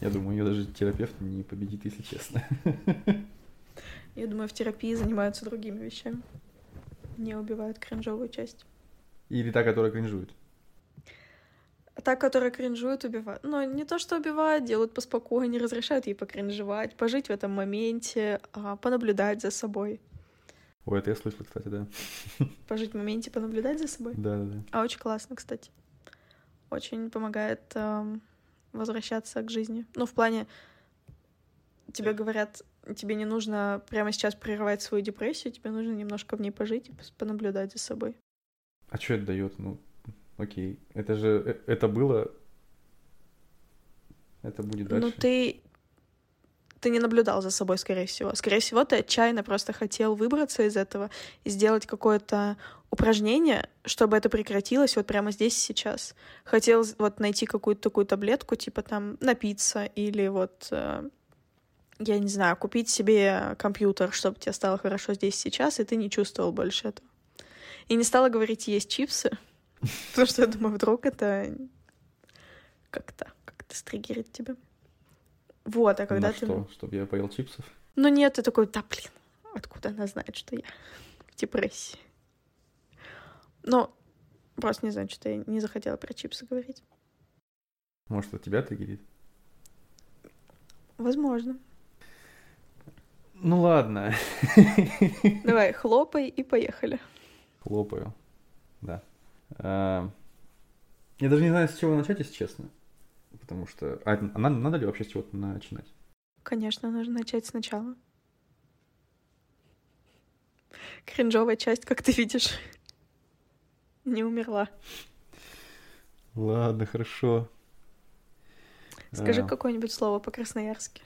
Я думаю, ее даже терапевт не победит, если честно. Я думаю, в терапии занимаются другими вещами. Не убивают кринжовую часть. Или та, которая кринжует. Та, которая кринжует, убивает. Но не то, что убивают, делают поспокойнее, разрешают ей покринжевать, пожить в этом моменте, а, понаблюдать за собой. Ой, это я слышал, кстати, да. Пожить в моменте, понаблюдать за собой? Да, да, да. А очень классно, кстати. Очень помогает эм, возвращаться к жизни. Ну, в плане, тебе говорят, тебе не нужно прямо сейчас прерывать свою депрессию, тебе нужно немножко в ней пожить и понаблюдать за собой. А что это дает? Ну, окей. Это же, э, это было, это будет дальше. Ну, ты, ты не наблюдал за собой, скорее всего. Скорее всего, ты отчаянно просто хотел выбраться из этого и сделать какое-то упражнение, чтобы это прекратилось вот прямо здесь сейчас. Хотел вот найти какую-то такую таблетку, типа там напиться или вот, э, я не знаю, купить себе компьютер, чтобы тебе стало хорошо здесь сейчас, и ты не чувствовал больше этого. И не стала говорить есть чипсы, потому что я думаю, вдруг это как-то как-то стригерит тебя. Вот, а когда На ты... что? Чтобы я поел чипсов? Ну нет, ты такой, да блин, откуда она знает, что я в депрессии? Ну, просто не знаю, что я не захотела про чипсы говорить. Может, от тебя триггерит? Возможно. Ну ладно. Давай, хлопай и поехали. Хлопаю. Да. А, Я даже не знаю, с чего начать, если честно. Потому что... А а надо, надо ли вообще с чего-то начинать? Конечно, нужно начать сначала. Кринжовая часть, как ты видишь, не умерла. Ладно, хорошо. Скажи А, какое-нибудь слово по-красноярски.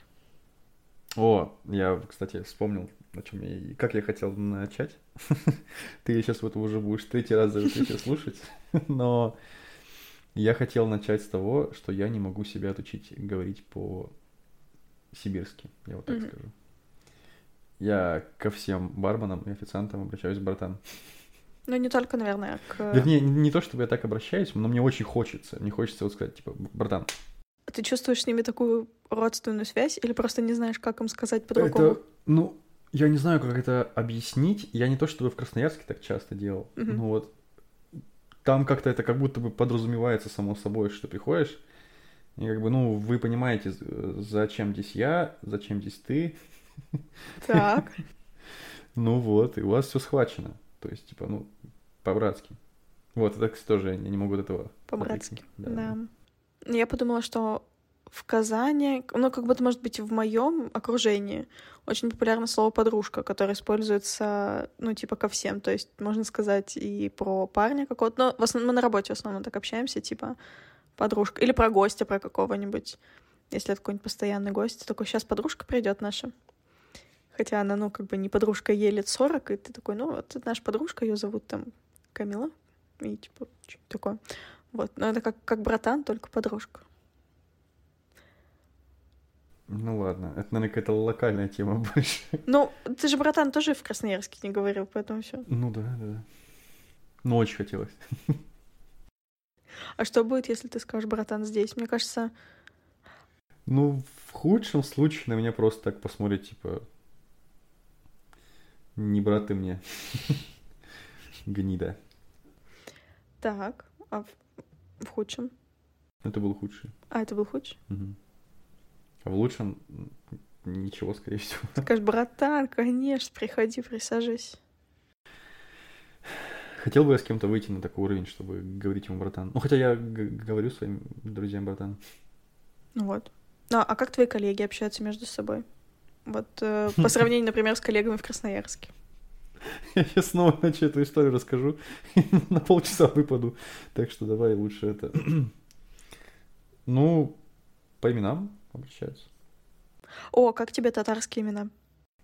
О, я, кстати, вспомнил, о чем я и как я хотел начать. Ты сейчас вот уже будешь третий раз за это слушать, но я хотел начать с того, что я не могу себя отучить говорить по-сибирски, я вот так Мгм. скажу. Я ко всем барменам и официантам обращаюсь братан. Ну, не только, наверное, к... Вернее, не то, чтобы я так обращаюсь, но мне очень хочется. Мне хочется вот сказать, типа, братан, Ты чувствуешь с ними такую родственную связь или просто не знаешь, как им сказать по-другому? Это, ну, я не знаю, как это объяснить. Я не то, чтобы в Красноярске так часто делал, Мгм. но вот там как-то это как будто бы подразумевается само собой, что приходишь, и как бы, ну, вы понимаете, зачем здесь я, зачем здесь ты, Так. ну вот, и у вас все схвачено. То есть, типа, ну, по-братски. Вот, это, кстати, тоже я не могу от этого. По-братски. Да. Я подумала, что в Казани, ну, как будто, может быть, в моем окружении очень популярно слово подружка, которое используется, ну, типа, ко всем. То есть можно сказать и про парня какого-то, но в основном мы на работе в основном так общаемся, типа, подружка. Или про гостя, про какого-нибудь. Если это какой-нибудь постоянный гость, такой, сейчас подружка придет наша. Хотя она, ну, как бы не подружка, ей лет 40, и ты такой, ну, вот это наша подружка, ее зовут там Камила. И, типа, что такое. Вот, но это как, как братан, только подружка. Ну ладно, это, наверное, какая-то локальная тема больше. Ну, ты же, братан, тоже в Красноярске не говорил, поэтому все. Ну да, да, да. Но очень хотелось. А что будет, если ты скажешь братан здесь? Мне кажется, Ну, в худшем случае на меня просто так посмотрят, типа, не брат ты мне, гнида. так, а в, в худшем? Это был худший. А, это был худший? Мгм. А в лучшем ничего, скорее всего. Скажешь, братан, конечно, приходи, присаживайся. Хотел бы я с кем-то выйти на такой уровень, чтобы говорить ему братан. Ну, хотя я говорю своим друзьям братан. Ну вот. Ну, а как твои коллеги общаются между собой? Вот э, по сравнению, например, с коллегами в Красноярске. Я сейчас снова начну эту историю расскажу. На полчаса выпаду. Так что давай лучше это. Ну, по именам обращаются. О, как тебе татарские имена?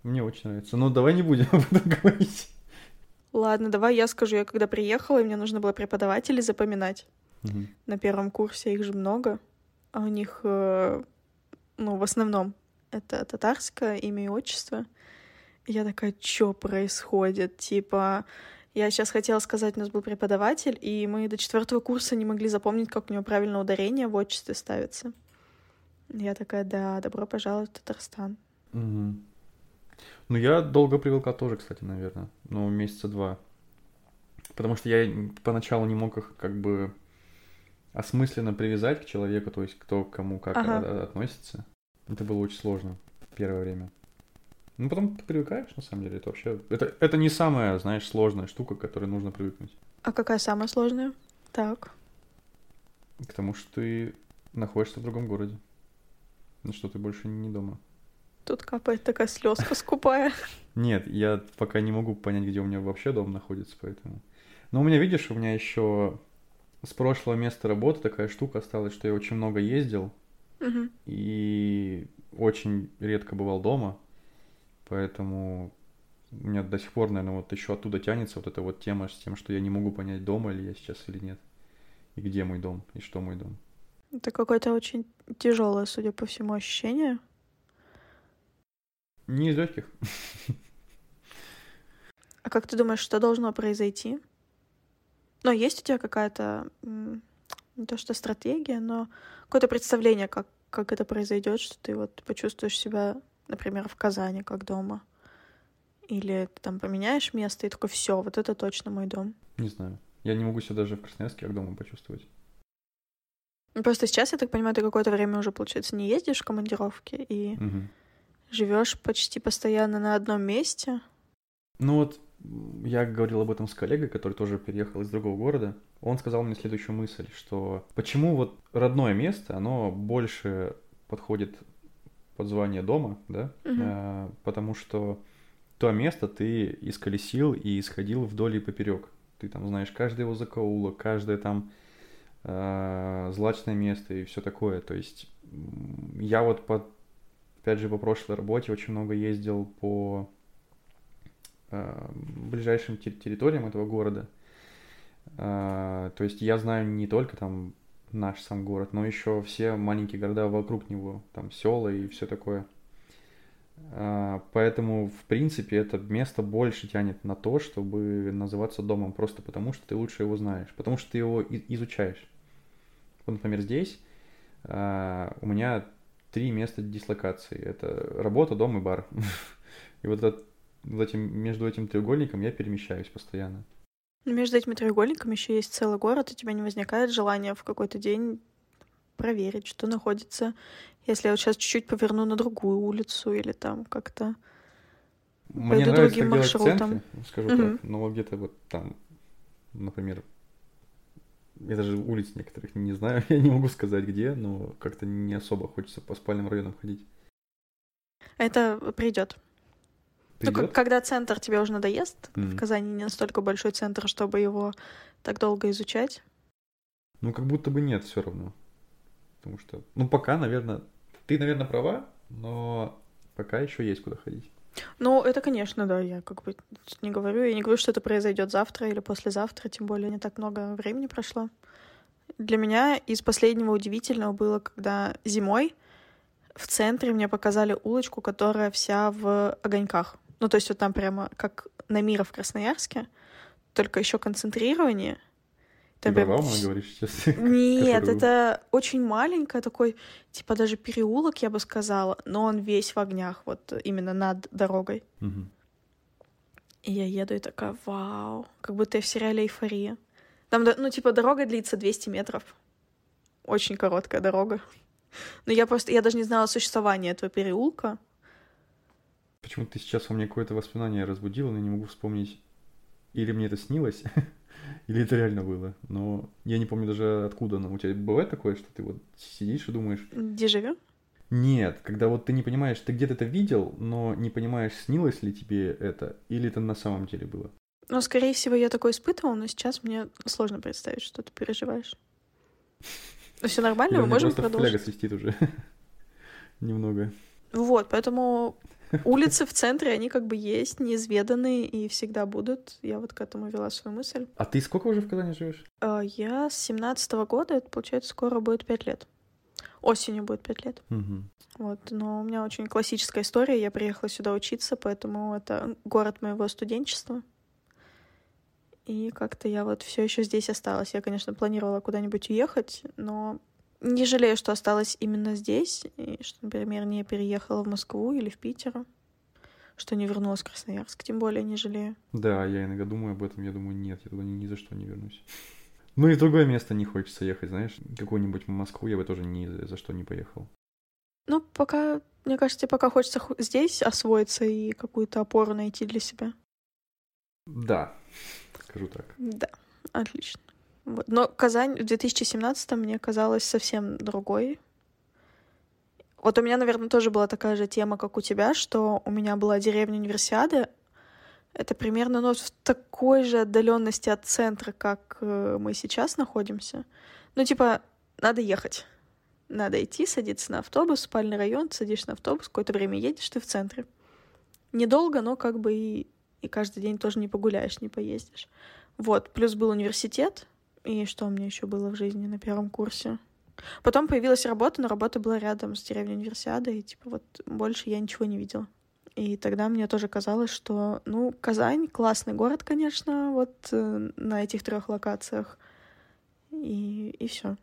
Мне очень нравится. Но давай не будем об этом говорить. Ладно, давай я скажу. Я когда приехала, и мне нужно было преподавателей запоминать. Мгм. на первом курсе, их же много, а у них, э, ну, в основном это татарское имя и отчество. И я такая, что происходит? Типа, я сейчас хотела сказать, у нас был преподаватель, и мы до четвертого курса не могли запомнить, как у него правильно ударение в отчестве ставится. Я такая, да, добро пожаловать в Татарстан. Угу. Ну, я долго привыкал тоже, кстати, наверное. Ну, месяца два. Потому что я поначалу не мог их как бы осмысленно привязать к человеку, то есть кто к кому как ага. относится. Это было очень сложно первое время. Ну, потом ты привыкаешь, на самом деле, это вообще... Это, это не самая, знаешь, сложная штука, к которой нужно привыкнуть. А какая самая сложная? Так. К тому, что ты находишься в другом городе. Ну что, ты больше не дома. Тут капает такая слезка скупая. Нет, я пока не могу понять, где у меня вообще дом находится, поэтому... Но у меня, видишь, у меня еще с прошлого места работы такая штука осталась, что я очень много ездил угу. и очень редко бывал дома, поэтому у меня до сих пор, наверное, вот еще оттуда тянется вот эта вот тема с тем, что я не могу понять, дома ли я сейчас или нет, и где мой дом, и что мой дом. Это какое-то очень тяжелое, судя по всему, ощущение. Не из легких. А как ты думаешь, что должно произойти? Но есть у тебя какая-то не то что стратегия, но какое-то представление, как, как это произойдет, что ты вот почувствуешь себя, например, в Казани как дома. Или ты там поменяешь место и такой, все, вот это точно мой дом. Не знаю. Я не могу себя даже в Красноярске как дома почувствовать. Ну, просто сейчас, я так понимаю, ты какое-то время уже, получается, не ездишь в командировки и угу. живешь почти постоянно на одном месте. Ну вот я говорил об этом с коллегой, который тоже переехал из другого города. Он сказал мне следующую мысль, что почему вот родное место, оно больше подходит под звание дома, да, угу. а, потому что то место ты исколесил и исходил вдоль и поперек. Ты там знаешь каждый его закоулок, каждое там злачное место и все такое. То есть я вот по, опять же по прошлой работе очень много ездил по э, ближайшим территориям этого города. Э, то есть я знаю не только там наш сам город, но еще все маленькие города вокруг него, там села и все такое. Поэтому, в принципе, это место больше тянет на то, чтобы называться домом, просто потому что ты лучше его знаешь, потому что ты его изучаешь. Вот, например, здесь а, у меня три места дислокации. Это работа, дом и бар. И вот, этот, вот этим, между этим треугольником я перемещаюсь постоянно. Но между этими треугольниками еще есть целый город, у тебя не возникает желания в какой-то день проверить, что находится. Если я вот сейчас чуть-чуть поверну на другую улицу или там как-то Мне пойду другим маршрутом. Центре, скажу угу. так, но где-то вот там, например, я даже улиц некоторых не знаю, я не могу сказать где, но как-то не особо хочется по спальным районам ходить. Это придет. Придет? Ну, когда центр тебе уже надоест, mm. в Казани не настолько большой центр, чтобы его так долго изучать. Ну, как будто бы нет все равно. Потому что, ну, пока, наверное, ты, наверное, права, но пока еще есть куда ходить. Ну, это, конечно, да, я как бы не говорю, я не говорю, что это произойдет завтра или послезавтра, тем более не так много времени прошло. Для меня из последнего удивительного было, когда зимой в центре мне показали улочку, которая вся в огоньках. Ну, то есть вот там прямо как на Мира в Красноярске, только еще концентрирование — ты про Баумана говоришь сейчас? Нет, это очень маленький такой, типа даже переулок, я бы сказала, но он весь в огнях, вот именно над дорогой. Угу. И я еду и такая, вау, как будто я в сериале «Эйфория». Там, ну, типа, дорога длится 200 метров. Очень короткая дорога. Но я просто, я даже не знала существования этого переулка. Почему ты сейчас у меня какое-то воспоминание разбудила, но не могу вспомнить, или мне это снилось, Или это реально было? Но я не помню даже откуда оно. У тебя бывает такое, что ты вот сидишь и думаешь... Дежавю? Нет, когда вот ты не понимаешь, ты где-то это видел, но не понимаешь, снилось ли тебе это, или это на самом деле было. Ну, скорее всего, я такое испытывал, но сейчас мне сложно представить, что ты переживаешь. Ну, все нормально, мы можем продолжить. фляга свистит уже. Немного. Вот, поэтому Улицы в центре, они как бы есть, неизведанные и всегда будут. Я вот к этому вела свою мысль. А ты сколько уже в Казани живешь? А, я с семнадцатого года, это получается скоро будет пять лет. Осенью будет пять лет. Угу. Вот, но у меня очень классическая история. Я приехала сюда учиться, поэтому это город моего студенчества. И как-то я вот все еще здесь осталась. Я, конечно, планировала куда-нибудь уехать, но Не жалею, что осталась именно здесь, и что, например, не переехала в Москву или в Питер, что не вернулась в Красноярск, тем более не жалею. Да, я иногда думаю об этом, я думаю, нет, я туда ни, ни за что не вернусь. Ну и в другое место не хочется ехать, знаешь, какую-нибудь Москву я бы тоже ни за что не поехал. Ну, пока, мне кажется, пока хочется здесь освоиться и какую-то опору найти для себя. Да, скажу так. Да, отлично. Вот. Но Казань в 2017 мне казалась совсем другой. Вот у меня, наверное, тоже была такая же тема, как у тебя, что у меня была деревня универсиады. Это примерно ну, в такой же отдаленности от центра, как э, мы сейчас находимся. Ну, типа, надо ехать. Надо идти, садиться на автобус, спальный район, садишься на автобус, какое-то время едешь, ты в центре. Недолго, но как бы и, и каждый день тоже не погуляешь, не поездишь. Вот, плюс был университет, и что у меня еще было в жизни на первом курсе? Потом появилась работа, но работа была рядом с деревней Универсиады, и типа вот больше я ничего не видела. И тогда мне тоже казалось, что, ну, Казань классный город, конечно, вот э, на этих трех локациях. И, и все.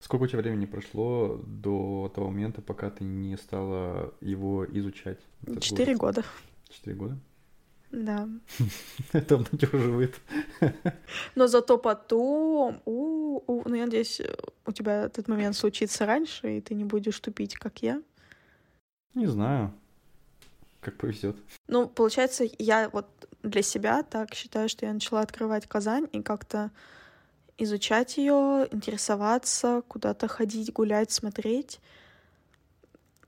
Сколько у тебя времени прошло до того момента, пока ты не стала его изучать? Четыре года. Четыре года? Да. Это обнадеживает. Но зато потом, у, у, ну я надеюсь, у тебя этот момент случится раньше, и ты не будешь тупить, как я. Не знаю. Как повезет. Ну, получается, я вот для себя так считаю, что я начала открывать Казань и как-то изучать ее, интересоваться, куда-то ходить, гулять, смотреть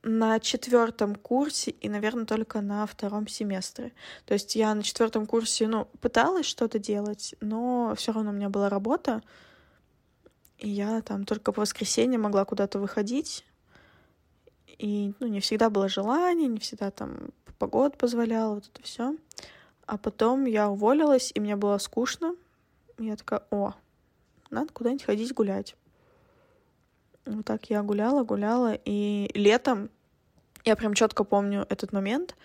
на четвертом курсе и, наверное, только на втором семестре. То есть я на четвертом курсе, ну, пыталась что-то делать, но все равно у меня была работа, и я там только по воскресеньям могла куда-то выходить. И, ну, не всегда было желание, не всегда там погода позволяла, вот это все. А потом я уволилась, и мне было скучно. И я такая, о, надо куда-нибудь ходить гулять. Вот так я гуляла, гуляла, и летом я прям четко помню этот момент,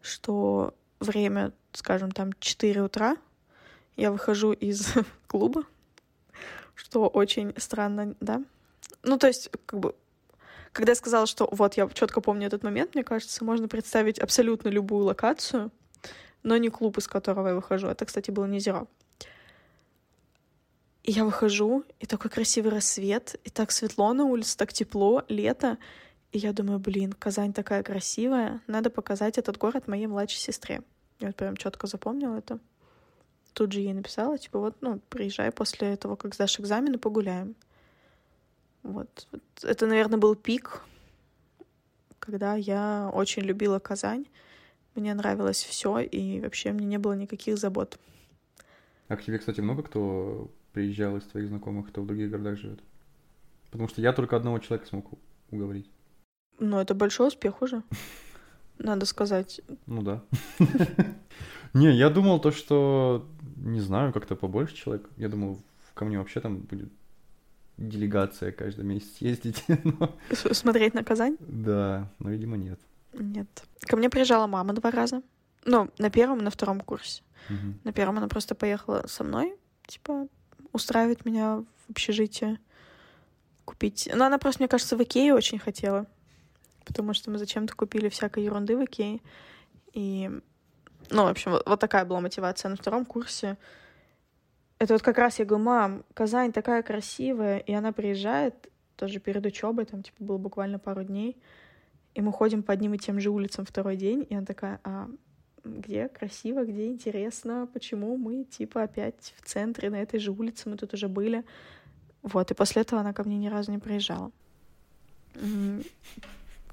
что время, скажем, там 4 утра, я выхожу из клуба, что очень странно, да? Ну, то есть, как бы, когда я сказала, что вот я четко помню этот момент, мне кажется, можно представить абсолютно любую локацию, но не клуб, из которого я выхожу. Это, кстати, было не Зеро. И я выхожу, и такой красивый рассвет, и так светло на улице, так тепло, лето. И я думаю, блин, Казань такая красивая, надо показать этот город моей младшей сестре. Я вот прям четко запомнила это. Тут же ей написала, типа, вот, ну, приезжай после того, как сдашь экзамены, погуляем. Вот. Это, наверное, был пик, когда я очень любила Казань. Мне нравилось все, и вообще мне не было никаких забот. А к тебе, кстати, много кто приезжал из твоих знакомых, кто в других городах живет? Потому что я только одного человека смог уговорить. Ну, это большой успех уже, надо сказать. Ну да. Не, я думал то, что, не знаю, как-то побольше человек. Я думал, ко мне вообще там будет делегация каждый месяц ездить. Смотреть на Казань? Да, но, видимо, нет. Нет. Ко мне приезжала мама два раза. Ну, на первом и на втором курсе. Угу. На первом она просто поехала со мной, типа, устраивать меня в общежитие, купить. Но она просто, мне кажется, в Икее очень хотела, потому что мы зачем-то купили всякой ерунды в Икее. И, ну, в общем, вот, вот такая была мотивация на втором курсе. Это вот как раз я говорю, мам, Казань такая красивая, и она приезжает тоже перед учебой, там, типа, было буквально пару дней, и мы ходим по одним и тем же улицам второй день, и она такая, а где красиво, где интересно, почему мы, типа, опять в центре, на этой же улице, мы тут уже были. Вот, и после этого она ко мне ни разу не приезжала.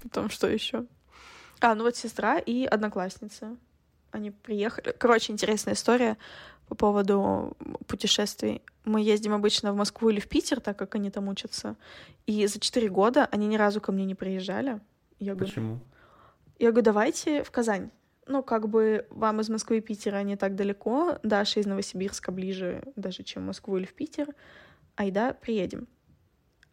Потом что еще? А, ну вот сестра и одноклассница. Они приехали. Короче, интересная история по поводу путешествий. Мы ездим обычно в Москву или в Питер, так как они там учатся. И за четыре года они ни разу ко мне не приезжали. Я Почему? Говорю, я говорю, давайте в Казань ну, как бы вам из Москвы и Питера не так далеко, Даша из Новосибирска ближе даже, чем в Москву или в Питер, айда, приедем.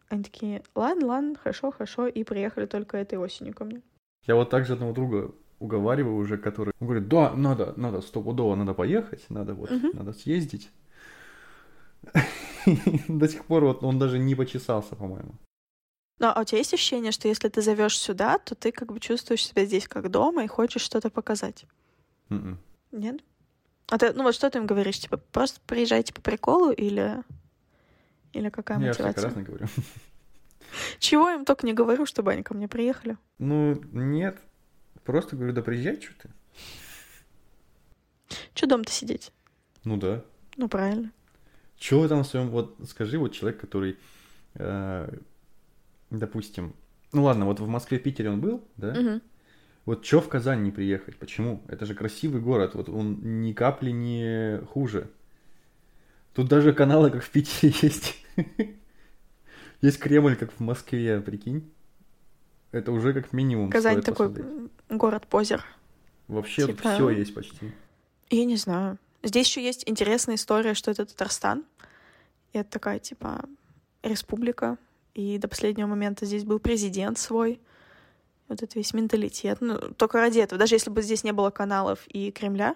Они такие, ладно, ладно, хорошо, хорошо, и приехали только этой осенью ко мне. Я вот также одного друга уговариваю уже, который он говорит, да, надо, надо, стопудово надо поехать, надо вот, угу. надо съездить. До сих пор вот он даже не почесался, по-моему. Ну, а у тебя есть ощущение, что если ты зовешь сюда, то ты как бы чувствуешь себя здесь как дома и хочешь что-то показать? М-м. Нет? А ты, ну вот что ты им говоришь? Типа, просто приезжайте по приколу или... Или какая Я мотивация? всяко разно говорю. Чего я им только не говорю, чтобы они ко мне приехали. Ну, нет. Просто говорю, да приезжай, что ты. Че дома-то сидеть? Ну да. Ну, правильно. Чего вы там в своем... Вот скажи, вот человек, который, э, допустим... Ну ладно, вот в Москве, Питере он был, да? Мгм. Вот чё в Казань не приехать? Почему? Это же красивый город, вот он ни капли не хуже. Тут даже каналы, как в Питере, есть. Есть Кремль, как в Москве, прикинь. Это уже как минимум Казань такой город-позер. Вообще типа- все есть почти. Я не знаю. Здесь еще есть интересная история, что это Татарстан. И это такая, типа, республика. И до последнего момента здесь был президент свой. Вот это весь менталитет. Ну, только ради этого. Даже если бы здесь не было каналов и Кремля,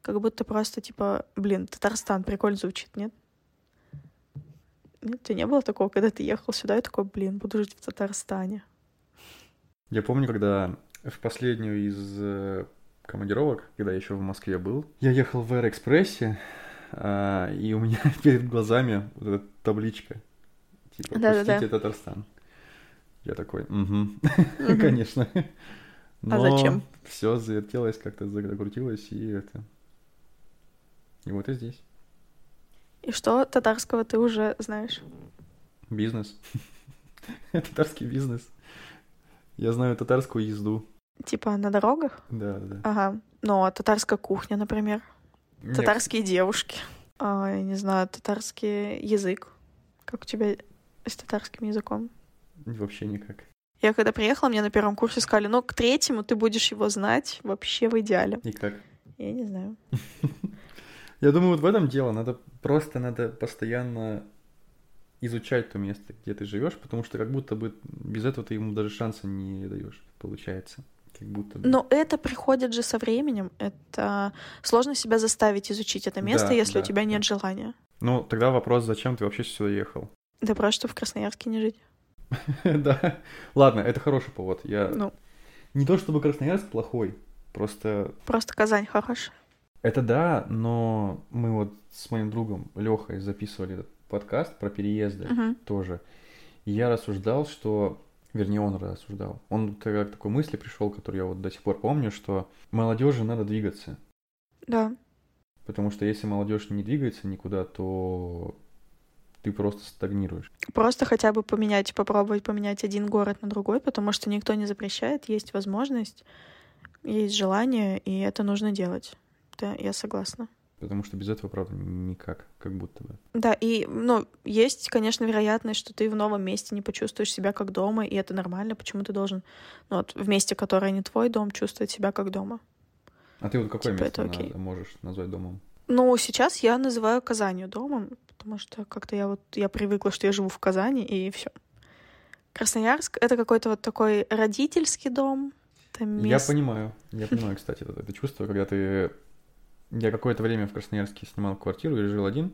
как будто просто, типа, блин, Татарстан прикольно звучит, нет? Нет, у тебя не было такого, когда ты ехал сюда и такой, блин, буду жить в Татарстане. Я помню, когда в последнюю из э, командировок, когда я еще в Москве был, я ехал в Аэроэкспрессе, а, и у меня перед глазами вот эта табличка. Типа, Да-да-да. пустите Татарстан. Я такой, угу, конечно. А зачем? Все завертелось, как-то закрутилось, и это... И вот и здесь. И что татарского ты уже знаешь? Бизнес. Татарский бизнес. Я знаю татарскую езду. Типа на дорогах? Да, да. Ага. Ну, а татарская кухня, например. Нет, Татарские девушки. А, я не знаю, татарский язык. Как у тебя с татарским языком? Вообще никак. Я когда приехала, мне на первом курсе сказали, ну, к третьему ты будешь его знать вообще в идеале. Никак. Я не знаю. Я думаю, вот в этом дело. Надо просто надо постоянно изучать то место, где ты живешь, потому что как будто бы без этого ты ему даже шанса не даешь, получается. Как будто бы. Но это приходит же со временем. Это сложно себя заставить изучить это место, Да, если у да, тебя нет да. желания. Ну, тогда вопрос, зачем ты вообще сюда ехал? Да просто, чтобы в Красноярске не жить. Да. Ладно, это хороший повод. Я Ну, не то чтобы Красноярск плохой, просто просто Казань хорошая. это да, но мы вот с моим другом Лехой записывали этот подкаст про переезды. Мгм. тоже. И я рассуждал, что... Вернее, он рассуждал. Он тогда к такой мысли пришел, которую я вот до сих пор помню, что молодежи надо двигаться. Да. Потому что если молодежь не двигается никуда, то ты просто стагнируешь. Просто хотя бы поменять, попробовать поменять один город на другой, потому что никто не запрещает, есть возможность, есть желание, и это нужно делать. Да, я согласна. Потому что без этого, правда, никак, как будто бы. Да, и, ну, есть, конечно, вероятность, что ты в новом месте не почувствуешь себя как дома, и это нормально. Почему ты должен, ну, вот, в месте, которое не твой дом, чувствовать себя как дома? А ты вот какое Типа, место это окей. можешь назвать домом? Ну, сейчас я называю Казанью домом, потому что как-то я вот, я привыкла, что я живу в Казани, и все. Красноярск — это какой-то вот такой родительский дом. Это Я понимаю. Я понимаю, кстати, это, это чувство, когда ты... Я какое-то время в Красноярске снимал квартиру и жил один.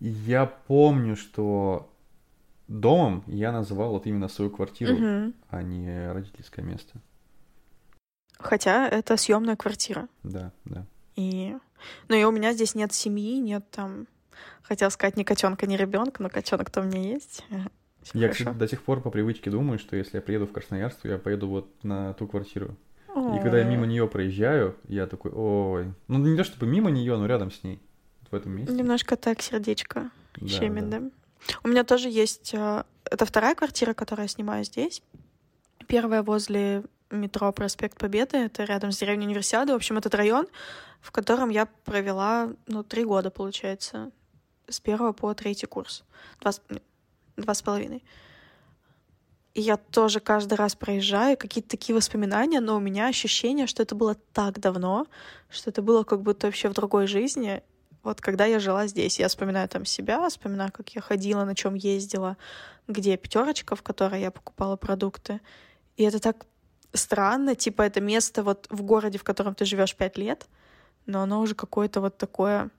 Я помню, что домом я называл вот именно свою квартиру, Мгм. а не родительское место. Хотя это съемная квартира. Да, да. И... Ну и у меня здесь нет семьи, нет там... Хотела сказать ни котенка, ни ребенка, но котенок-то у меня есть. Я, хорошо. до сих пор по привычке думаю, что если я приеду в Красноярск, то я поеду вот на ту квартиру. И когда я мимо нее проезжаю, я такой, ой. Ну, не то чтобы мимо нее, но рядом с ней. Вот в этом месте. Немножко так сердечко Да, щемит, да. да. У меня тоже есть... э, Это вторая квартира, которую я снимаю здесь. Первая возле метро Проспект Победы. Это рядом с деревней Универсиады. В общем, этот район, в котором я провела, ну, три года, получается. С первого по третий курс. Два, два с половиной. И я тоже каждый раз проезжаю, какие-то такие воспоминания, но у меня ощущение, что это было так давно, что это было как будто вообще в другой жизни. Вот когда я жила здесь, я вспоминаю там себя, вспоминаю, как я ходила, на чем ездила, где пятерочка, в которой я покупала продукты. И это так странно, типа это место вот в городе, в котором ты живешь пять лет, но оно уже какое-то вот такое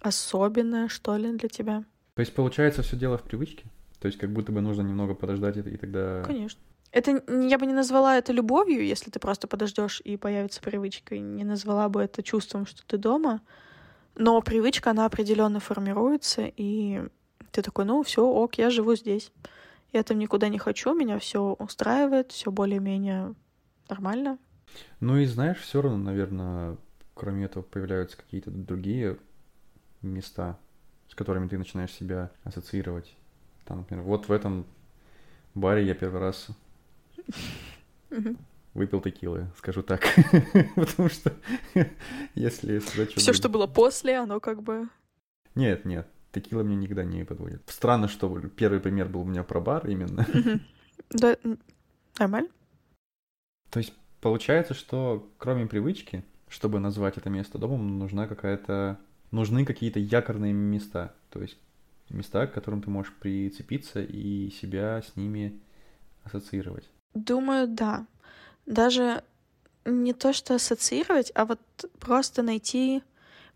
особенное, что ли, для тебя. То есть, получается, все дело в привычке? То есть, как будто бы нужно немного подождать, и тогда... Конечно. Это я бы не назвала это любовью, если ты просто подождешь и появится привычка. Не назвала бы это чувством, что ты дома. Но привычка, она определенно формируется, и ты такой, ну все, ок, я живу здесь. Я там никуда не хочу, меня все устраивает, все более-менее нормально. Ну и знаешь, все равно, наверное, кроме этого появляются какие-то другие места, с которыми ты начинаешь себя ассоциировать. Там, например, вот в этом баре я первый раз выпил текилы, скажу так. Потому что если Все, что было после, оно как бы... Нет, нет, текила меня никогда не подводит. Странно, что первый пример был у меня про бар именно. Да, нормально. То есть получается, что кроме привычки, чтобы назвать это место домом, нужна какая-то... Нужны какие-то якорные места. То есть места, к которым ты можешь прицепиться и себя с ними ассоциировать. Думаю, да. Даже не то, что ассоциировать, а вот просто найти...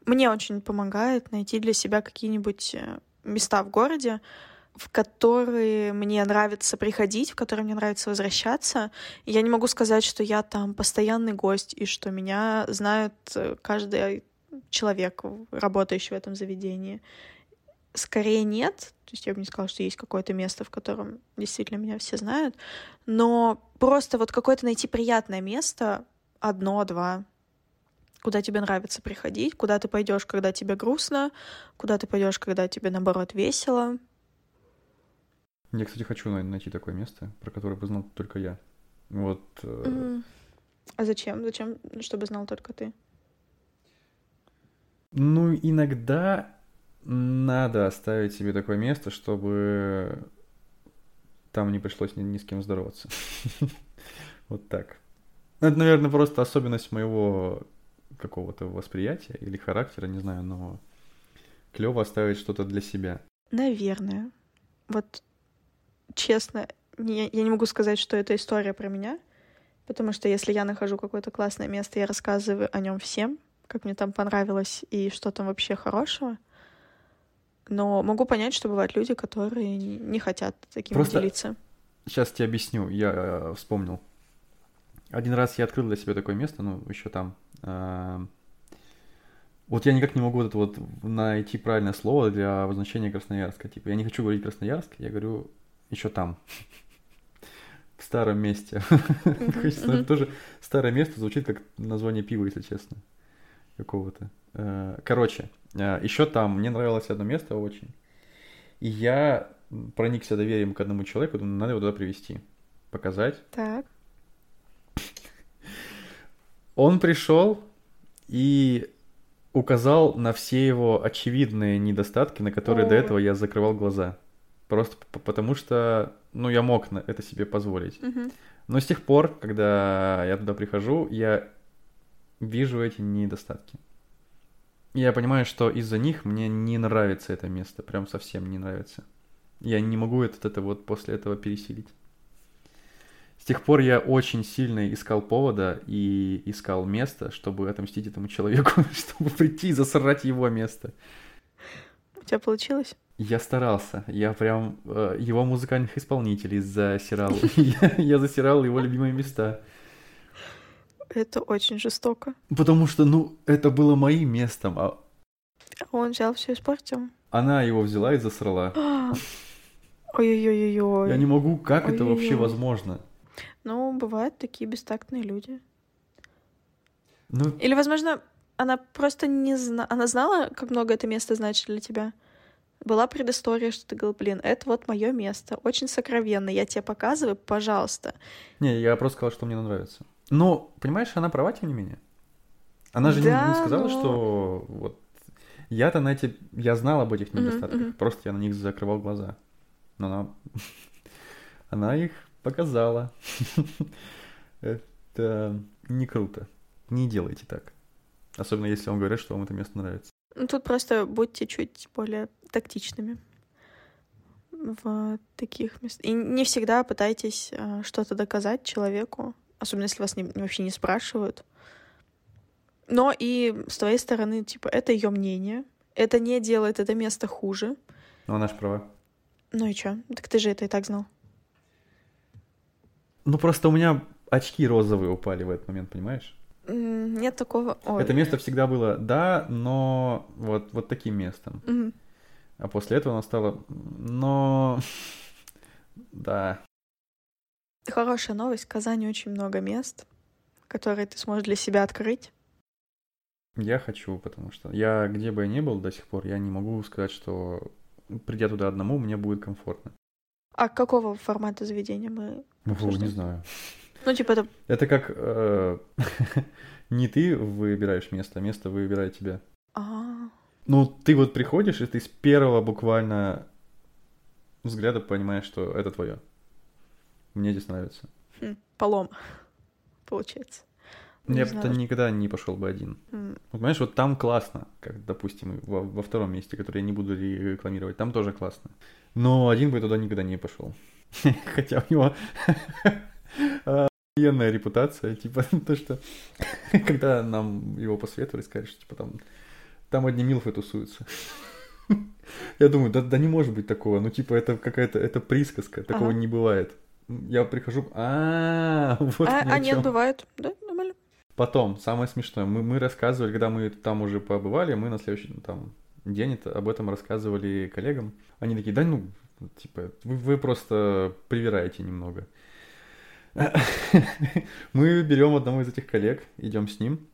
Мне очень помогает найти для себя какие-нибудь э, места в городе, в которые мне нравится приходить, в которые мне нравится возвращаться. Я не могу сказать, что я там постоянный гость и что меня знают э, каждый человек, работающий в этом заведении. Скорее нет. То есть я бы не сказала, что есть какое-то место, в котором действительно меня все знают. Но просто вот какое-то найти приятное место, одно-два, куда тебе нравится приходить, куда ты пойдешь, когда тебе грустно, куда ты пойдешь, когда тебе наоборот весело. Я, кстати, хочу найти такое место, про которое бы знал только я. Вот. Mm. А зачем? Зачем, чтобы знал только ты? Ну, иногда надо оставить себе такое место, чтобы там не пришлось ни, ни с кем здороваться. Вот так. Ну, это, наверное, просто особенность моего какого-то восприятия или характера, не знаю, но клево оставить что-то для себя. Наверное. Вот честно, не, я не могу сказать, что это история про меня, потому что если я нахожу какое-то классное место, я рассказываю о нем всем, как мне там понравилось и что там вообще хорошего. Но могу понять, что бывают люди, которые не хотят таким Просто делиться. Сейчас тебе объясню. Я э, вспомнил. Один раз я открыл для себя такое место, ну, еще там. Э, вот я никак не могу вот это вот найти правильное слово для обозначения Красноярска. Типа, я не хочу говорить Красноярск, я говорю еще там. В старом месте. Тоже старое место звучит как название пива, если честно. Какого-то. Э, короче, э, еще там мне нравилось одно место очень. И я проникся доверием к одному человеку, думаю, надо его туда привести, показать. Так. Он пришел и указал на все его очевидные недостатки, на которые до этого я закрывал глаза. Просто потому что, ну, я мог на это себе позволить. Угу. Но с тех пор, когда я туда прихожу, я вижу эти недостатки я понимаю, что из-за них мне не нравится это место, прям совсем не нравится. Я не могу это, это вот после этого пересилить. С тех пор я очень сильно искал повода и искал место, чтобы отомстить этому человеку, чтобы прийти и засрать его место. У тебя получилось? Я старался. Я прям э, его музыкальных исполнителей засирал. я, засирал его любимые места. Это очень жестоко. Потому что, ну, это было моим местом, а... Он взял все испортил? Она его взяла и засрала. Ой-ой-ой-ой. Я не могу, как это вообще возможно? Ну, бывают такие бестактные люди. Ну... Или, возможно, она просто не знала... Она знала, как много это место значит для тебя? Была предыстория, что ты говорил, блин, это вот мое место, очень сокровенно, я тебе показываю, пожалуйста. Не, я просто сказал, что мне нравится. Но, понимаешь, она права, тем не менее. Она же да, не, не сказала, но... что вот я-то на эти... Я знал об этих недостатках, mm-hmm, mm-hmm. просто я на них закрывал глаза. Но она... она их показала. это не круто. Не делайте так. Особенно если вам говорят, что вам это место нравится. Ну, тут просто будьте чуть более тактичными в таких местах. И не всегда пытайтесь э, что-то доказать человеку особенно если вас не, вообще не спрашивают. Но и с твоей стороны, типа, это ее мнение, Это не делает это место хуже. Ну, она же права. Ну и чё? Так ты же это и так знал. Ну, просто у меня очки розовые упали в этот момент, понимаешь? Нет такого... Ой. Это место всегда было да, но вот, вот таким местом. Мгм. А после этого оно стало но... Да. Хорошая новость. В Казани очень много мест, которые ты сможешь для себя открыть. Я хочу, потому что я где бы я ни был до сих пор, я не могу сказать, что придя туда одному, мне будет комфортно. А какого формата заведения мы... Фу, не знаю. Ну, типа, это... Это как э, не ты выбираешь место, а место выбирает тебя. А, Ну, ты вот приходишь, и ты с первого буквально взгляда понимаешь, что это твое. Мне здесь нравится. хм, полом, получается. Я бы никогда не пошел бы один. М, Вот, понимаешь, вот там классно, как, допустим, во, во втором месте, которое я не буду рекламировать, там тоже классно. Но один бы туда никогда не пошел. Хотя у него охуенная репутация, типа, то, что когда нам его посоветовали, сказали, что типа там, там одни милфы тусуются. Я думаю, да, да не может быть такого, ну типа это какая-то, это присказка, такого Ага. не бывает. Я прихожу, а вот А, а нет, чём». бывает. Да. Потом, самое смешное, мы, мы рассказывали, когда мы там уже побывали, мы на следующий ну, там, день это, об этом рассказывали коллегам. Они такие, да ну, типа, вы, вы просто привираете немного. Мы берем одного из этих коллег, идем с ним.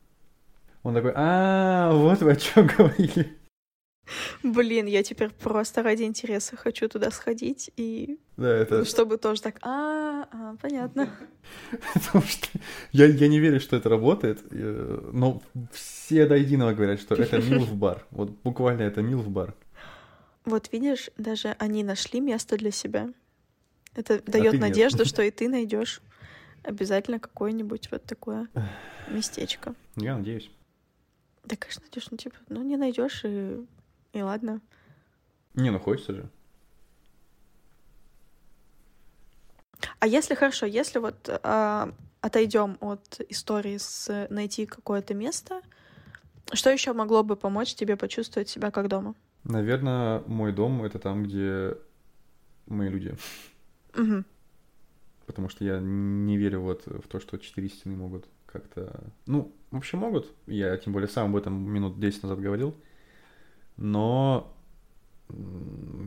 Он такой, а, вот вы о чем говорили. Блин, я теперь просто ради интереса хочу туда сходить и Да, это чтобы тоже так, а, а, понятно. потому что я, я не верю, что это работает, э, но все до единого говорят, что это милф-бар. Вот буквально это милф-бар. Вот видишь, даже они нашли место для себя. Это дает ты нет. надежду, что и ты найдешь обязательно какое-нибудь вот такое местечко. Я надеюсь. Да, конечно, найдешь, ну типа, ну не найдешь и, и ладно. Не, ну хочется же. А если хорошо, если вот отойдем от истории с найти какое-то место, что еще могло бы помочь тебе почувствовать себя как дома? Наверное, мой дом это там, где мои люди. Мгм. Потому что я не верю вот в то, что четыре стены могут как-то... Ну, вообще могут. Я тем более сам об этом минут 10 назад говорил. Но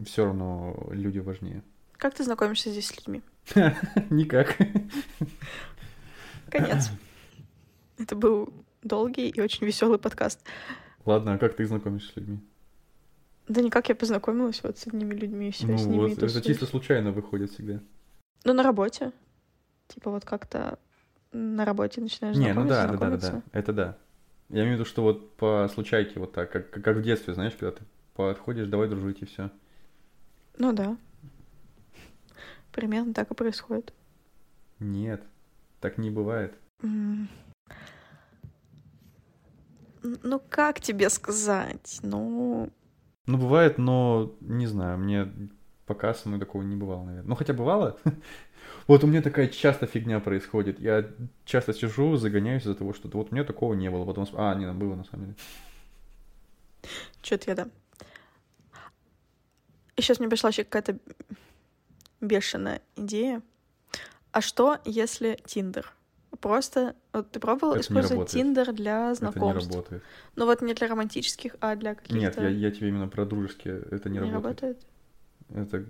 все равно люди важнее. Как ты знакомишься здесь с людьми? Никак. Конец. Это был долгий и очень веселый подкаст. Ладно, а как ты знакомишься с людьми? Да никак я познакомилась вот с одними людьми, и все Ну с ними вот, это тусуюсь. чисто случайно выходит всегда. Ну, на работе. Типа вот как-то на работе начинаешь Не, ну знакомиться, да, да, да, да, это да. Я имею в виду, что вот по случайке вот так, как, как в детстве, знаешь, когда ты подходишь, давай дружить и все. Ну да. Примерно так и происходит. Нет, так не бывает. Ну, как тебе сказать? Ну, Ну, бывает, но не знаю, мне пока со мной такого не бывало, наверное. Ну, хотя бывало. Вот у меня такая часто фигня происходит. Я часто сижу, загоняюсь из-за того, что вот у меня такого не было. Потом, а, не, было на самом деле. что-то я да. И сейчас мне пришла еще какая-то бешеная идея. А что, если Тиндер? Просто, вот ты пробовал Это использовать. Тиндер для Это не знакомств? работает. Ну вот не для романтических, а для каких-то... Нет, я, я тебе именно про дружеские. Это не, не работает. работает? Это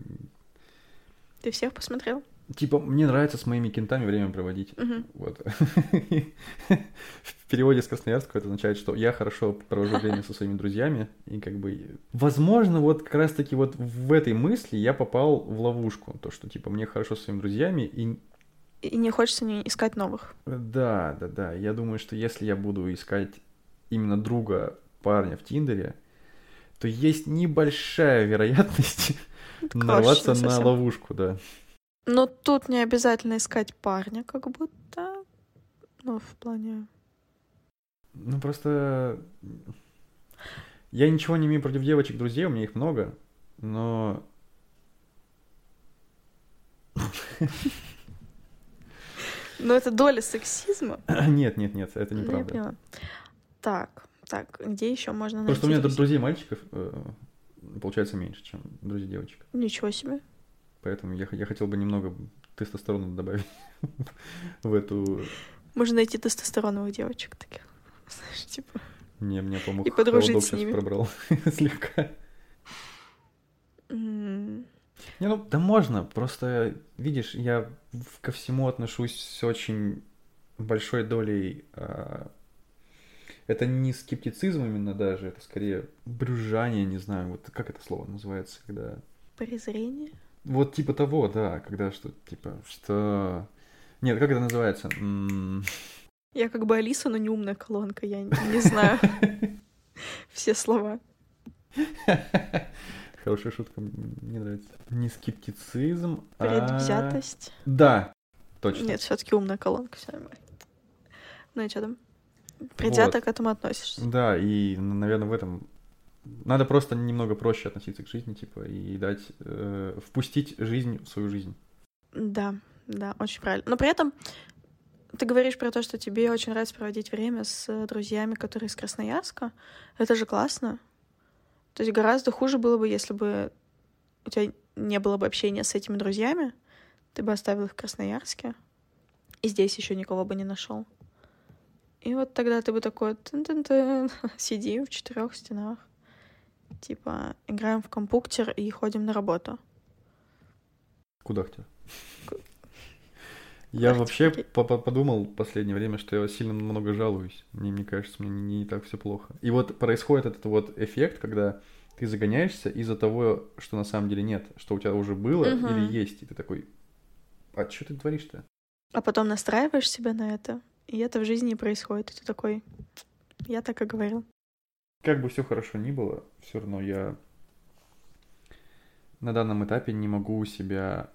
Ты всех посмотрел? типа мне нравится с моими кентами время проводить. Мгм. Вот. В переводе с красноярского это означает, что я хорошо провожу время со своими друзьями, и как бы... Возможно, вот как раз-таки вот в этой мысли я попал в ловушку, то, что, типа, мне хорошо со своими друзьями, и И не хочется не искать новых. да, да, да, я думаю, что если я буду искать именно друга парня в Тиндере, то есть небольшая вероятность нарваться на ловушку, да. Но тут не обязательно искать парня, как будто. Ну, в плане... Ну, просто... Я ничего не имею против девочек, друзей, у меня их много, но... Ну, это доля сексизма. Нет, нет, нет, это Ну, неправда. поняла. Так, Так, где еще можно найти Просто у меня друзей? друзей мальчиков э, получается меньше, чем друзей девочек. Ничего себе. Поэтому я, я хотел бы немного тестостерона добавить в эту... Можно найти тестостероновых девочек таких. Знаешь, типа... Не, мне помог И подружить с ними. пробрал слегка. Не, ну, да можно, просто, видишь, я ко всему отношусь с очень большой долей... а, это не скептицизм именно даже, это скорее брюзжание, не знаю, вот как это слово называется, когда... Презрение? Вот типа того, да, когда что, типа, что... Нет, как это называется? Я как бы Алиса, но не умная колонка, я не знаю все слова. Хорошая шутка, мне нравится. Не скептицизм, а... Предвзятость. Да, точно. Нет, все таки умная колонка, все нормально. Ну и что там? Предвзято к этому относишься. Да, и, наверное, в этом надо просто немного проще относиться к жизни, типа, и дать, э, впустить жизнь в свою жизнь. Да, да, очень правильно. Но при этом ты говоришь про то, что тебе очень нравится проводить время с друзьями, которые из Красноярска. Это же классно. То есть гораздо хуже было бы, если бы у тебя не было бы общения с этими друзьями, ты бы оставил их в Красноярске, и здесь еще никого бы не нашел. И вот тогда ты бы такой тын-тын-тын, сидим в четырех стенах, типа играем в компьютер и ходим на работу. Куда? Ку- Я вообще хотел? по- по- подумал в последнее время, что я сильно много жалуюсь. Мне, мне кажется, мне не, не так все плохо. И вот происходит этот вот эффект, когда ты загоняешься из-за того, что на самом деле нет, что у тебя уже было Мгм. или есть, и ты такой, а что ты творишь-то? А потом настраиваешь себя на это, и это в жизни происходит. И ты такой, я так и говорил. Как бы все хорошо ни было, все равно я на данном этапе не могу себя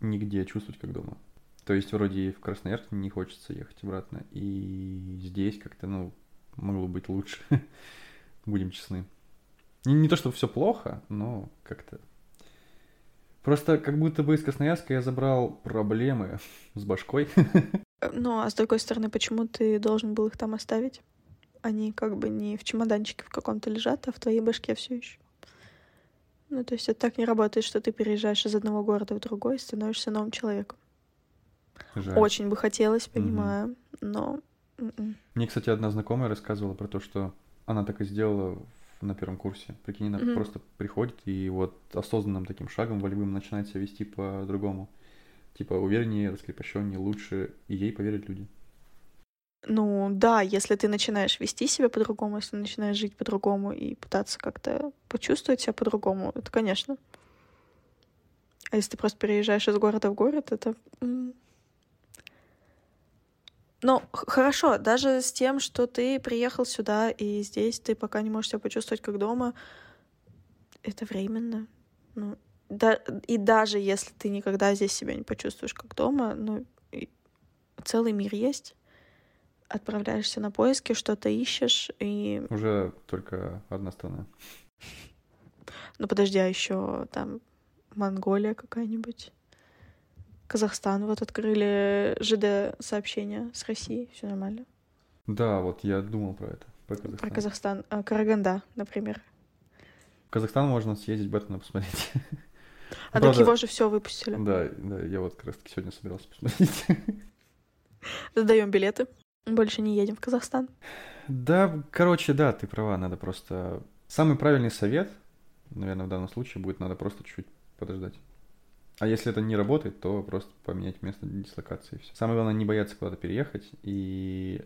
нигде чувствовать как дома. То есть вроде и в Красноярск не хочется ехать обратно, и здесь как-то, ну, могло быть лучше. Будем честны. Не, не то, чтобы все плохо, но как-то... Просто как будто бы из Красноярска я забрал проблемы с башкой. Э, Ну, а с другой стороны, почему ты должен был их там оставить? Они как бы не в чемоданчике в каком-то лежат, а в твоей башке все еще. Ну, то есть это так не работает, что ты переезжаешь из одного города в другой и становишься новым человеком. Жаль. Очень бы хотелось, понимаю, но... м-м. Мне, кстати, одна знакомая рассказывала про то, что она так и сделала на первом курсе. Прикинь, она Мгм. просто приходит и вот осознанным таким шагом волевым начинает себя вести по-другому. Типа увереннее, раскрепощеннее, лучше, и ей поверят люди. Ну да, если ты начинаешь вести себя по-другому, если начинаешь жить по-другому и пытаться как-то почувствовать себя по-другому, это конечно. А если ты просто переезжаешь из города в город, это... Ну, хорошо, даже с тем, что ты приехал сюда, и здесь ты пока не можешь себя почувствовать как дома, это временно. Ну, да, и даже если ты никогда здесь себя не почувствуешь как дома, ну, целый мир есть отправляешься на поиски, что-то ищешь, и... Уже только одна страна. Ну, подожди, а еще там Монголия какая-нибудь? Казахстан вот открыли ЖД-сообщение с Россией, все нормально. Да, вот я думал про это. Про Про Казахстан. Казахстан. А, Караганда, например. В Казахстан можно съездить, Бэтмена посмотреть. А Правда- так его же все выпустили. Да, да, я вот как раз таки сегодня собирался посмотреть. Сдаем билеты. Больше не едем в Казахстан. Да, короче, да, ты права, надо просто... Самый правильный совет, наверное, в данном случае будет, надо просто чуть-чуть подождать. А если это не работает, то просто поменять место дислокации. и всё. Самое главное, не бояться куда-то переехать, и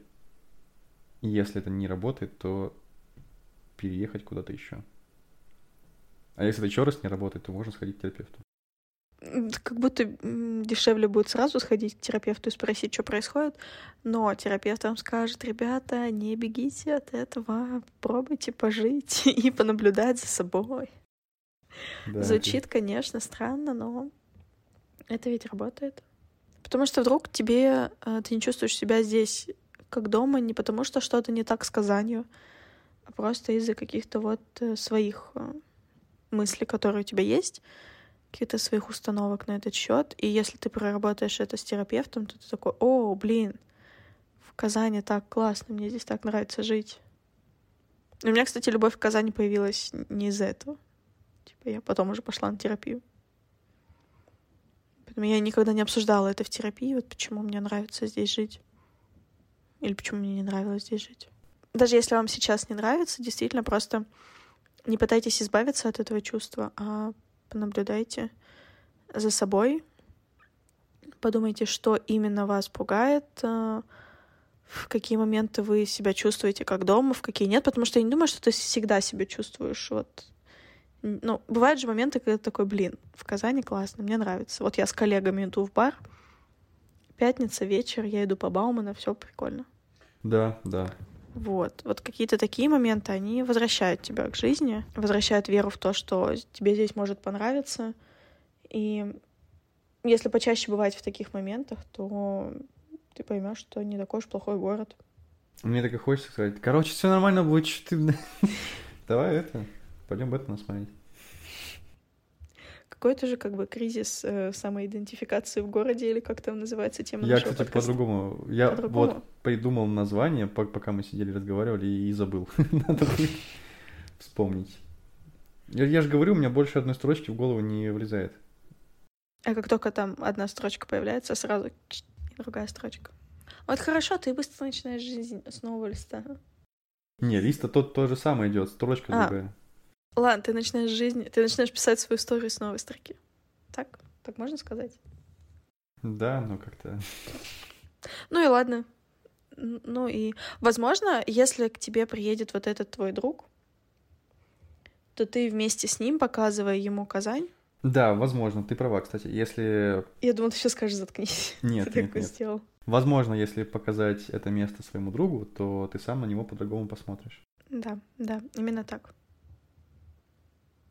если это не работает, то переехать куда-то еще. А если это еще раз не работает, то можно сходить к терапевту. Как будто дешевле будет сразу сходить к терапевту и спросить, что происходит. Но терапевт вам скажет, ребята, не бегите от этого, пробуйте пожить и понаблюдать за собой. Да, Звучит, конечно, странно, но это ведь работает. Потому что вдруг тебе э, ты не чувствуешь себя здесь как дома не потому, что что-то не так с Казанью, а просто из-за каких-то вот э, своих мыслей, которые у тебя есть, каких-то своих установок на этот счет. И если ты проработаешь это с терапевтом, то ты такой, о, блин, в Казани так классно, мне здесь так нравится жить. У меня, кстати, любовь к Казани появилась не из-за этого. Типа я потом уже пошла на терапию. Поэтому я никогда не обсуждала это в терапии, вот почему мне нравится здесь жить. Или почему мне не нравилось здесь жить. Даже если вам сейчас не нравится, действительно, просто не пытайтесь избавиться от этого чувства, а понаблюдайте за собой, подумайте, что именно вас пугает, э, в какие моменты вы себя чувствуете как дома, в какие нет, потому что я не думаю, что ты всегда себя чувствуешь вот ну, бывают же моменты, когда ты такой, блин, в Казани классно, мне нравится. Вот я с коллегами иду в бар, пятница, вечер, я иду по Бауману, все прикольно. Да, да. Вот. Вот какие-то такие моменты, они возвращают тебя к жизни, возвращают веру в то, что тебе здесь может понравиться. И если почаще бывать в таких моментах, то ты поймешь, что не такой уж плохой город. Мне так и хочется сказать. Короче, все нормально будет, ты... Давай это, пойдем Бэтмена смотреть. Какой-то же как бы кризис э, самоидентификации в городе, или как там называется тема Я, кстати, по-другому. Я по-другому? вот придумал название, пока мы сидели, разговаривали, и забыл. Надо будет вспомнить. Я, я же говорю, у меня больше одной строчки в голову не влезает. А как только там одна строчка появляется, сразу другая строчка. Вот хорошо, ты быстро начинаешь жизнь с нового листа. Не, листа тот то же самое идет, строчка а, другая. Ладно, ты начинаешь жизнь, ты начинаешь писать свою историю с новой строки. Так? Так можно сказать? Да, но как-то... Ну и ладно. Ну и, возможно, если к тебе приедет вот этот твой друг, то ты вместе с ним, показывая ему Казань... Да, возможно, ты права, кстати. Если... Я думал, ты сейчас скажешь, заткнись. Нет, ты нет, нет. сделал. Возможно, если показать это место своему другу, то ты сам на него по-другому посмотришь. Да, да, именно так.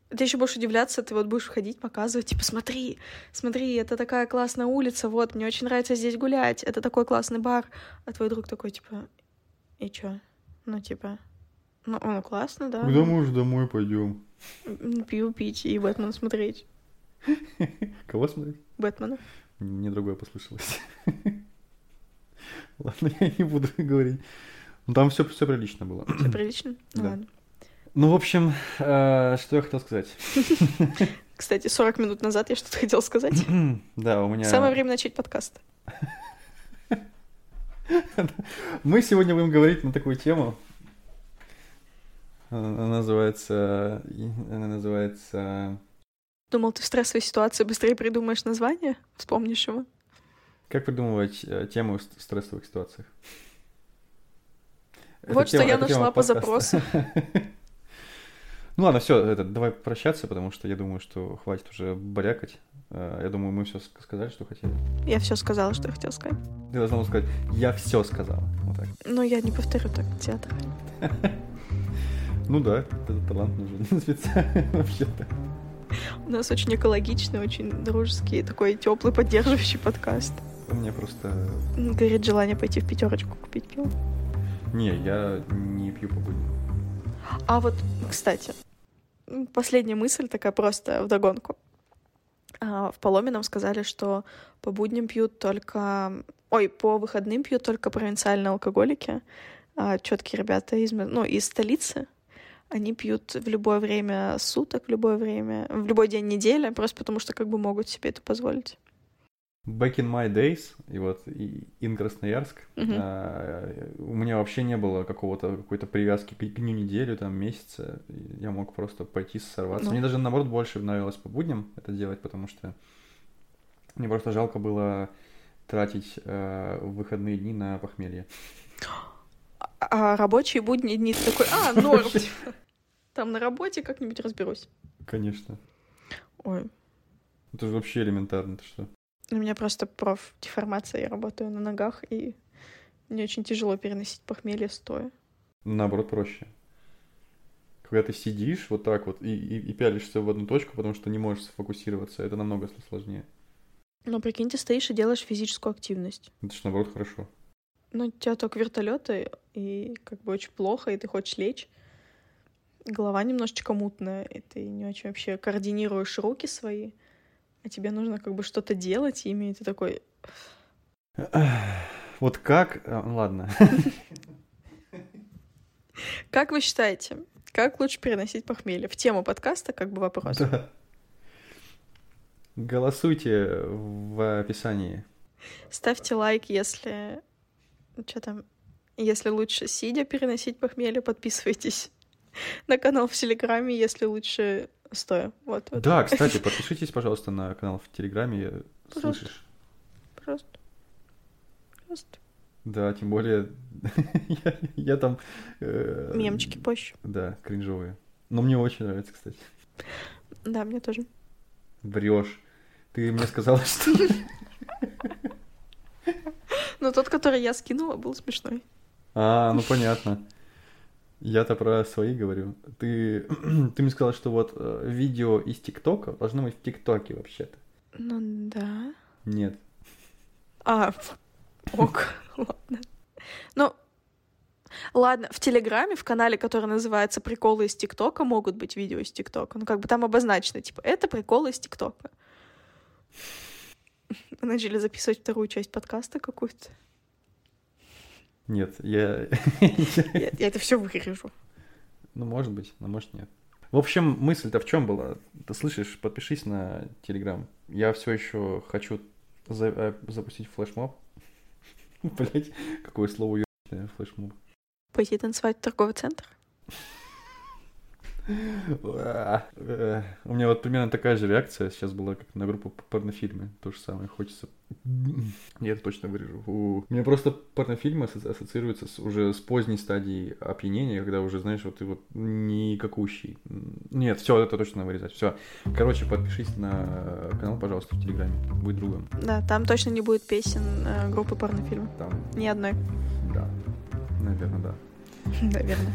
Ты еще будешь удивляться, ты вот будешь ходить, показывать, типа, смотри, смотри, это такая классная улица, вот, мне очень нравится здесь гулять, это такой классный бар. А твой друг такой, типа, и чё? Ну, типа, ну, ну классно, да. Куда мы уже домой пойдем? Пью пить и Бэтмен смотреть. Кого смотреть? Бэтмена. Мне другое послышалось. Ладно, я не буду говорить. Ну, там все, все прилично было. Все прилично? Ну, да. ладно. Ну, в общем, э, что я хотел сказать. Кстати, 40 минут назад я что-то хотел сказать. да, у меня... Самое время начать подкаст. Мы сегодня будем говорить на такую тему. Она называется... Она называется... Думал, ты в стрессовой ситуации быстрее придумаешь название? Вспомнишь его? Как придумывать э, тему в стрессовых ситуациях? Вот что я нашла по запросу. Ну ладно, все, это, давай прощаться, потому что я думаю, что хватит уже борякать. Э, я думаю, мы все сказали, что хотели. Я все сказала, что я хотела сказать. Ты должна сказать, я все сказала. Вот так. Ну, я не повторю так театр. Ну да, этот талант нужен специально вообще-то. У нас очень экологичный, очень дружеский, такой теплый, поддерживающий подкаст. У меня просто... Горит желание пойти в пятерочку купить пиво. Не, я не пью по будням. А вот, кстати, последняя мысль такая просто вдогонку. А, в Поломе нам сказали, что по будням пьют только... Ой, по выходным пьют только провинциальные алкоголики. А, четкие ребята из, ну, из столицы. Они пьют в любое время суток, в любое время, в любой день недели, просто потому что как бы могут себе это позволить. Back in my days, и вот in Красноярск, uh-huh. а, у меня вообще не было какого-то какой-то привязки к дню недели, там, месяца. Я мог просто пойти сорваться. Ну. Мне даже, наоборот, больше нравилось по будням это делать, потому что мне просто жалко было тратить э, выходные дни на похмелье. А рабочие будни дни ты такой, а, норм. Там на работе как-нибудь разберусь. Конечно. Ой. Это же вообще элементарно, ты что? У меня просто профдеформация, я работаю на ногах, и мне очень тяжело переносить похмелье стоя. Наоборот, проще. Когда ты сидишь вот так вот и, и, и пялишься в одну точку, потому что не можешь сфокусироваться, это намного сложнее. Но прикинь, ты стоишь и делаешь физическую активность. Это же наоборот хорошо. Ну, у тебя только вертолеты, и как бы очень плохо, и ты хочешь лечь. Голова немножечко мутная, и ты не очень вообще координируешь руки свои а тебе нужно как бы что-то делать ими, и ты такой... Вот как... А, ладно. Как вы считаете, как лучше переносить похмелье? В тему подкаста как бы вопрос. Да. Голосуйте в описании. Ставьте лайк, если... Что там? Если лучше сидя переносить похмелье, подписывайтесь на канал в Телеграме, если лучше стоя. Вот, вот. Да, кстати, подпишитесь, пожалуйста, на канал в Телеграме. Пожалуйста. Слышишь? Пожалуйста. Пожалуйста. Да, тем более я, я там... э, Мемчики позже. Да, кринжовые. Но мне очень нравится, кстати. Да, мне тоже. Врешь. Ты мне сказала, что... Но тот, который я скинула, был смешной. А, ну понятно. Я-то про свои говорю. Ты, ты мне сказала, что вот э, видео из ТикТока должно быть в ТикТоке вообще-то. Ну да. Нет. А, ок, ладно. Ну, ладно, в Телеграме, в канале, который называется «Приколы из ТикТока», могут быть видео из ТикТока. Ну, как бы там обозначено, типа, это приколы из ТикТока. Мы начали записывать вторую часть подкаста какую-то. Нет, я... Я, я это все вырежу. Ну, может быть, но может нет. В общем, мысль-то в чем была? Ты слышишь, подпишись на Телеграм. Я все еще хочу за- э, запустить флешмоб. Блять, какое слово ебаное флешмоб. Пойти танцевать в торговый центр? А, э, У меня вот примерно такая же реакция сейчас была, как на группу по порнофильме. То же самое. Хочется... Я это точно вырежу. У меня просто порнофильмы ассоциируются с- уже с поздней стадией опьянения, когда уже, знаешь, вот ты вот никакущий. Нет, все, это точно вырезать. Все. Короче, подпишись на канал, пожалуйста, в Телеграме. Будь другом. Да, там точно не будет песен э, группы порнофильма. Там, Ни одной. да. Наверное, да. Наверное.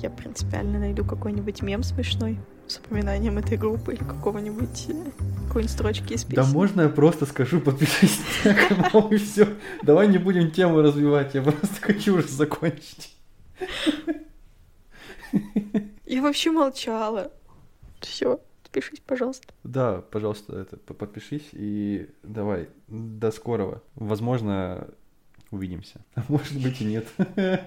Я принципиально найду какой-нибудь мем смешной с упоминанием этой группы или какого-нибудь э, какой-нибудь строчки из песни. Да можно я просто скажу, подпишись на канал и все. Давай не будем тему развивать, я просто хочу уже закончить. Я вообще молчала. Все, подпишись, пожалуйста. Да, пожалуйста, это, подпишись и давай, до скорого. Возможно, увидимся. А может быть и нет.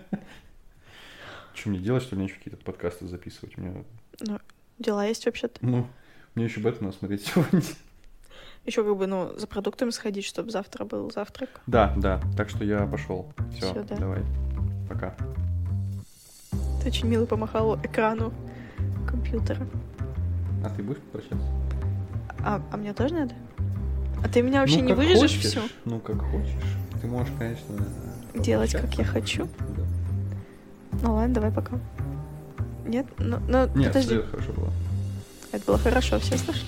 Что мне делать, что ли, мне еще какие-то подкасты записывать? Мне, Дела есть вообще-то. ну, мне еще Бэтмена смотреть сегодня. Еще как бы, ну, за продуктами сходить, чтобы завтра был завтрак. Да, да, так что я пошел. Все, да. давай. Пока. Ты очень мило помахал экрану компьютера. А ты будешь прощаться? А, а мне тоже надо? А ты меня вообще Ну, не вырежешь хочешь. всю? Ну, как хочешь. Ты можешь, конечно, Делать, как попрощаться. я хочу. Да. Ну ладно, давай пока. Нет? Ну, ну Нет, подожди. это хорошо было. Это было хорошо, все слышали?